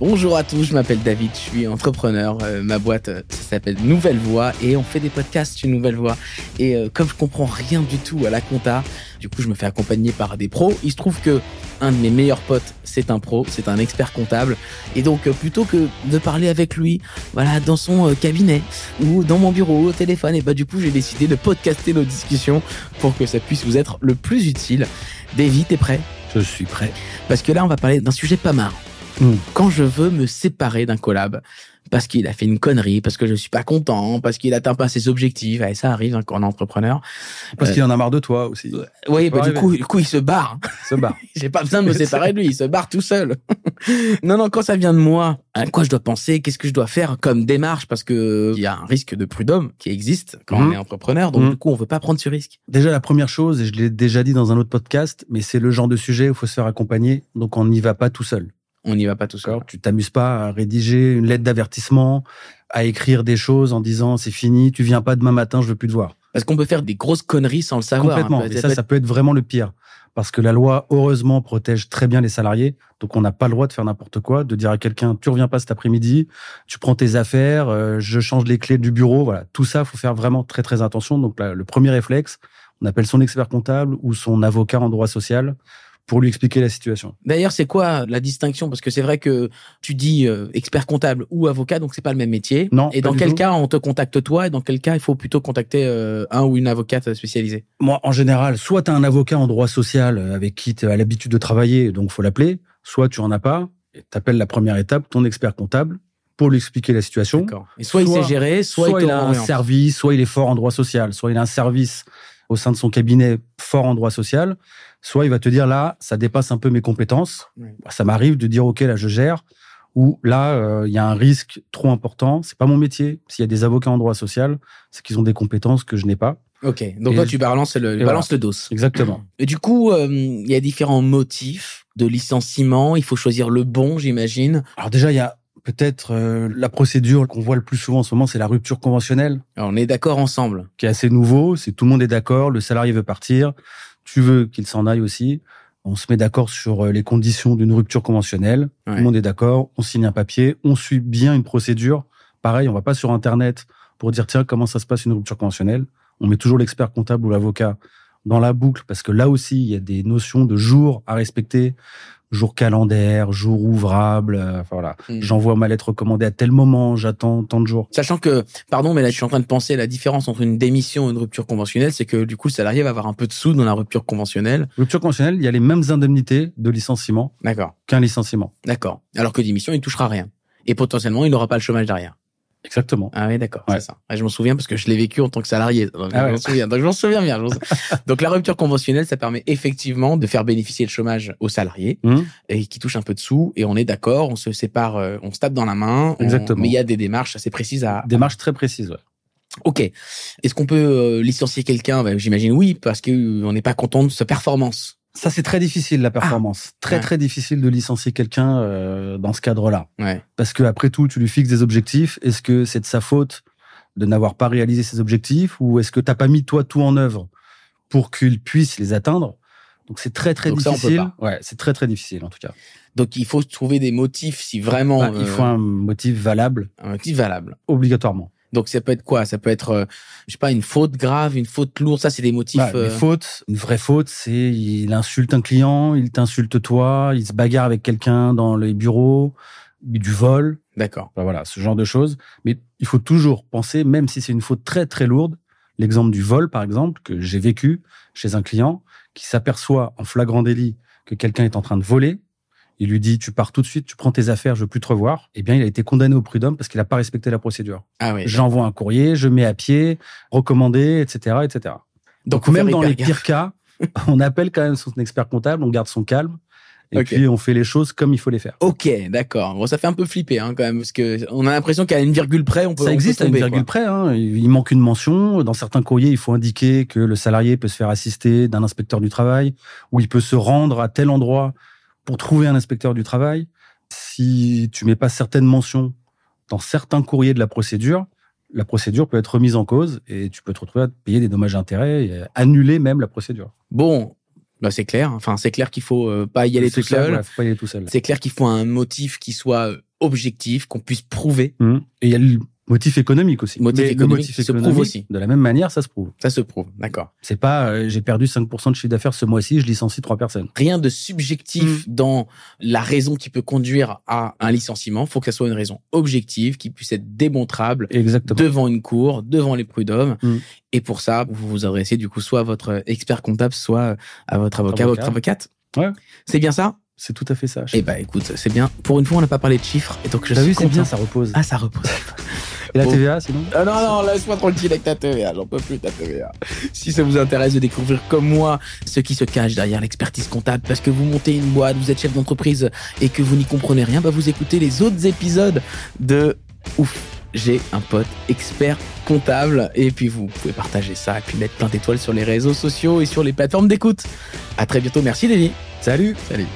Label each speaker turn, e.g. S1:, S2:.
S1: Bonjour à tous, je m'appelle David, je suis entrepreneur. Euh, ma boîte euh, s'appelle Nouvelle Voix et on fait des podcasts une Nouvelle Voix. Et euh, comme je comprends rien du tout à la compta, du coup je me fais accompagner par des pros. Il se trouve que un de mes meilleurs potes, c'est un pro, c'est un expert comptable. Et donc plutôt que de parler avec lui, voilà, dans son cabinet ou dans mon bureau au téléphone, et bah du coup j'ai décidé de podcaster nos discussions pour que ça puisse vous être le plus utile. David, t'es prêt?
S2: Je suis prêt.
S1: Parce que là on va parler d'un sujet pas marrant. Hmm. Quand je veux me séparer d'un collab, parce qu'il a fait une connerie, parce que je suis pas content, parce qu'il atteint pas ses objectifs, et ça arrive hein, quand on est entrepreneur.
S2: Parce qu'il en a marre de toi aussi.
S1: oui, bah, du coup, du coup, il se barre.
S2: se barre.
S1: J'ai pas besoin de me séparer de lui, il se barre tout seul. non, non, quand ça vient de moi, à quoi je dois penser, qu'est-ce que je dois faire comme démarche, parce que il y a un risque de prud'homme qui existe quand on hmm. est entrepreneur, donc hmm. du coup, on veut pas prendre ce risque.
S2: Déjà, la première chose, et je l'ai déjà dit dans un autre podcast, mais c'est le genre de sujet où il faut se faire accompagner, donc on n'y va pas tout seul.
S1: On n'y va pas tout seul.
S2: Tu t'amuses pas à rédiger une lettre d'avertissement, à écrire des choses en disant c'est fini, tu viens pas demain matin, je veux plus te voir.
S1: Parce qu'on peut faire des grosses conneries sans le savoir.
S2: Hein. Complètement. Et ça, ça peut être vraiment le pire. Parce que la loi, heureusement, protège très bien les salariés. Donc, on n'a pas le droit de faire n'importe quoi, de dire à quelqu'un, tu reviens pas cet après-midi, tu prends tes affaires, euh, je change les clés du bureau. Voilà. Tout ça, faut faire vraiment très, très attention. Donc, le premier réflexe, on appelle son expert comptable ou son avocat en droit social pour lui expliquer la situation.
S1: D'ailleurs, c'est quoi la distinction? Parce que c'est vrai que tu dis euh, expert comptable ou avocat, donc c'est pas le même métier.
S2: Non.
S1: Et dans quel cas on te contacte toi et dans quel cas il faut plutôt contacter euh, un ou une avocate spécialisée?
S2: Moi, en général, soit tu as un avocat en droit social euh, avec qui tu as l'habitude de travailler, donc faut l'appeler. Soit tu en as pas, et t'appelles la première étape ton expert comptable pour lui expliquer la situation.
S1: Et soit, il sait gérer, soit,
S2: soit il, a un service, soit il est fort en droit social, soit il a un service au sein de son cabinet fort en droit social, soit il va te dire là, ça dépasse un peu mes compétences. Ça m'arrive de dire ok là je gère. Ou là, euh, il y a un risque trop important. C'est pas mon métier. S'il y a des avocats en droit social, c'est qu'ils ont des compétences que je n'ai pas.
S1: Ok, donc toi tu balances le, balance le dos.
S2: Exactement.
S1: Et du coup, euh, il y a différents motifs de licenciement. Il faut choisir le bon, j'imagine.
S2: Alors déjà, il y a peut-être euh, la procédure qu'on voit le plus souvent en ce moment, c'est la rupture conventionnelle.
S1: Alors, on est d'accord ensemble.
S2: Qui est assez nouveau. C'est tout le monde est d'accord. Le salarié veut partir tu veux qu'il s'en aille aussi. On se met d'accord sur euh, les conditions d'une rupture conventionnelle. Tout le monde est d'accord. On signe un papier. On suit bien une procédure. Pareil, on va pas sur Internet pour dire tiens comment ça se passe une rupture conventionnelle? On met toujours l'expert comptable ou l'avocat dans la boucle parce que là aussi il y a des notions de jours à respecter jour calendaire, jour ouvrable. Euh, voilà. Hmm. J'envoie ma lettre recommandée à tel moment, j'attends tant de jours.
S1: Sachant que, pardon, mais là, je suis en train de penser la différence entre une démission et une rupture conventionnelle, c'est que du coup, le salarié va avoir un peu de sous dans la rupture conventionnelle.
S2: Rupture conventionnelle, il y a les mêmes indemnités de licenciement.
S1: D'accord.
S2: Qu'un licenciement.
S1: D'accord. Alors que démission, il touchera rien. Et potentiellement, il n'aura pas le chômage derrière.
S2: Exactement.
S1: Ah oui, d'accord, c'est ça. je m'en souviens parce que je l'ai vécu en tant que salarié. Donc ah je m'en souviens. Donc je m'en souviens bien. donc la rupture conventionnelle, ça permet effectivement de faire bénéficier le chômage aux salariés mmh. et qui touchent un peu de sous. Et on est d'accord, on se sépare, euh, on se tape dans la main.
S2: Exactement.
S1: mais il y a des démarches assez précises à.
S2: Démarches très précises, ouais.
S1: Ok. Est-ce qu'on peut euh, licencier quelqu'un? Ben, J'imagine oui, parce qu'on n'est pas content de sa performance.
S2: Ça, c'est très difficile, la performance. Ah. très, très difficile de licencier quelqu'un euh, dans ce cadre-là.
S1: Ouais.
S2: Parce que après tout, tu lui fixes des objectifs. Est-ce que c'est de sa faute de n'avoir pas réalisé ses objectifs ou est-ce que t'as pas mis toi tout en œuvre pour qu'il puisse les atteindre? Donc c'est très très difficile. ouais, c'est très très difficile en tout cas.
S1: Donc il faut trouver des motifs si vraiment.
S2: Bah, il faut un motif valable.
S1: Un motif valable.
S2: Obligatoirement.
S1: Donc ça peut être quoi? Ça peut être, euh, je sais pas, une faute grave, une faute lourde. Ça, c'est des motifs. Bah,
S2: Une euh, faute, une vraie faute, c'est il insulte un client, il t'insulte toi, il se bagarre avec quelqu'un dans les bureaux, du vol.
S1: D'accord.
S2: Bah, voilà, ce genre de choses. Mais il faut toujours penser, même si c'est une faute très très lourde, l'exemple du vol par exemple que j'ai vécu chez un client qui s'aperçoit en flagrant délit que quelqu'un est en train de voler il lui dit tu pars tout de suite, tu prends tes affaires, je veux plus te revoir. Eh bien, il a été condamné au prud'homme parce qu'il n'a pas respecté la procédure.
S1: Ah oui.
S2: J'envoie un courrier, je mets à pied, recommandé, etc., etc. Donc, même dans les pires cas, on appelle quand même son expert comptable, on garde son calme. Et puis on fait les choses comme il faut les faire.
S1: Ok, d'accord. Bon, ça fait un peu flipper hein, quand même, parce que on a l'impression qu'à une virgule près, on peut.
S2: Ça existe
S1: à
S2: une virgule près. Hein. Il manque une mention. Dans certains courriers, il faut indiquer que le salarié peut se faire assister d'un inspecteur du travail, ou il peut se rendre à tel endroit pour trouver un inspecteur du travail, si tu mets pas certaines mentions dans certains courriers de la procédure, la procédure peut être remise en cause et tu peux te retrouver à payer des dommages intérêts et annuler même la procédure.
S1: Bon, bah c'est clair. Enfin, c'est clair qu'il faut euh, pas y aller tout seul.
S2: faut pas y aller tout seul.
S1: C'est clair qu'il faut un motif qui soit euh, objectif, qu'on puisse prouver.
S2: Mmh. Et il y a le motif économique aussi.
S1: Motif
S2: Mais
S1: économique
S2: le motif
S1: se prouve
S2: économique,
S1: aussi.
S2: de la même manière, ça se prouve.
S1: Ça se prouve, d'accord.
S2: C'est pas euh, j'ai perdu 5% de chiffre d'affaires ce mois-ci, je licencie trois personnes.
S1: Rien de subjectif dans la raison qui peut conduire à un licenciement. faut que ça soit une raison objective, qui puisse être démontrable
S2: Exactement.
S1: devant une cour, devant les prud'hommes.
S2: Mm.
S1: Et pour ça, vous vous adressez du coup soit à votre expert comptable, soit à votre avocat,
S2: Avocat.
S1: votre avocate.
S2: Ouais.
S1: C'est bien ça?
S2: C'est tout à fait ça.
S1: Eh ben écoute, c'est bien. Pour une fois, on n'a pas parlé de chiffres. Et donc je
S2: T'as vu, c'est bien, ça repose.
S1: Ah, ça repose.
S2: Et la
S1: Bon.
S2: TVA, sinon
S1: Ah non, non, laisse-moi tranquille avec ta TVA, j'en peux plus ta TVA. Si ça vous intéresse de découvrir comme moi ce qui se cache derrière l'expertise comptable, parce que vous montez une boîte, vous êtes chef d'entreprise et que vous n'y comprenez rien, bah vous écoutez les autres épisodes de Ouf. J'ai un pote expert comptable et puis vous pouvez partager ça et puis mettre plein d'étoiles sur les réseaux sociaux et sur les plateformes d'écoute. À très bientôt, merci Davy.
S2: Salut
S1: Salut.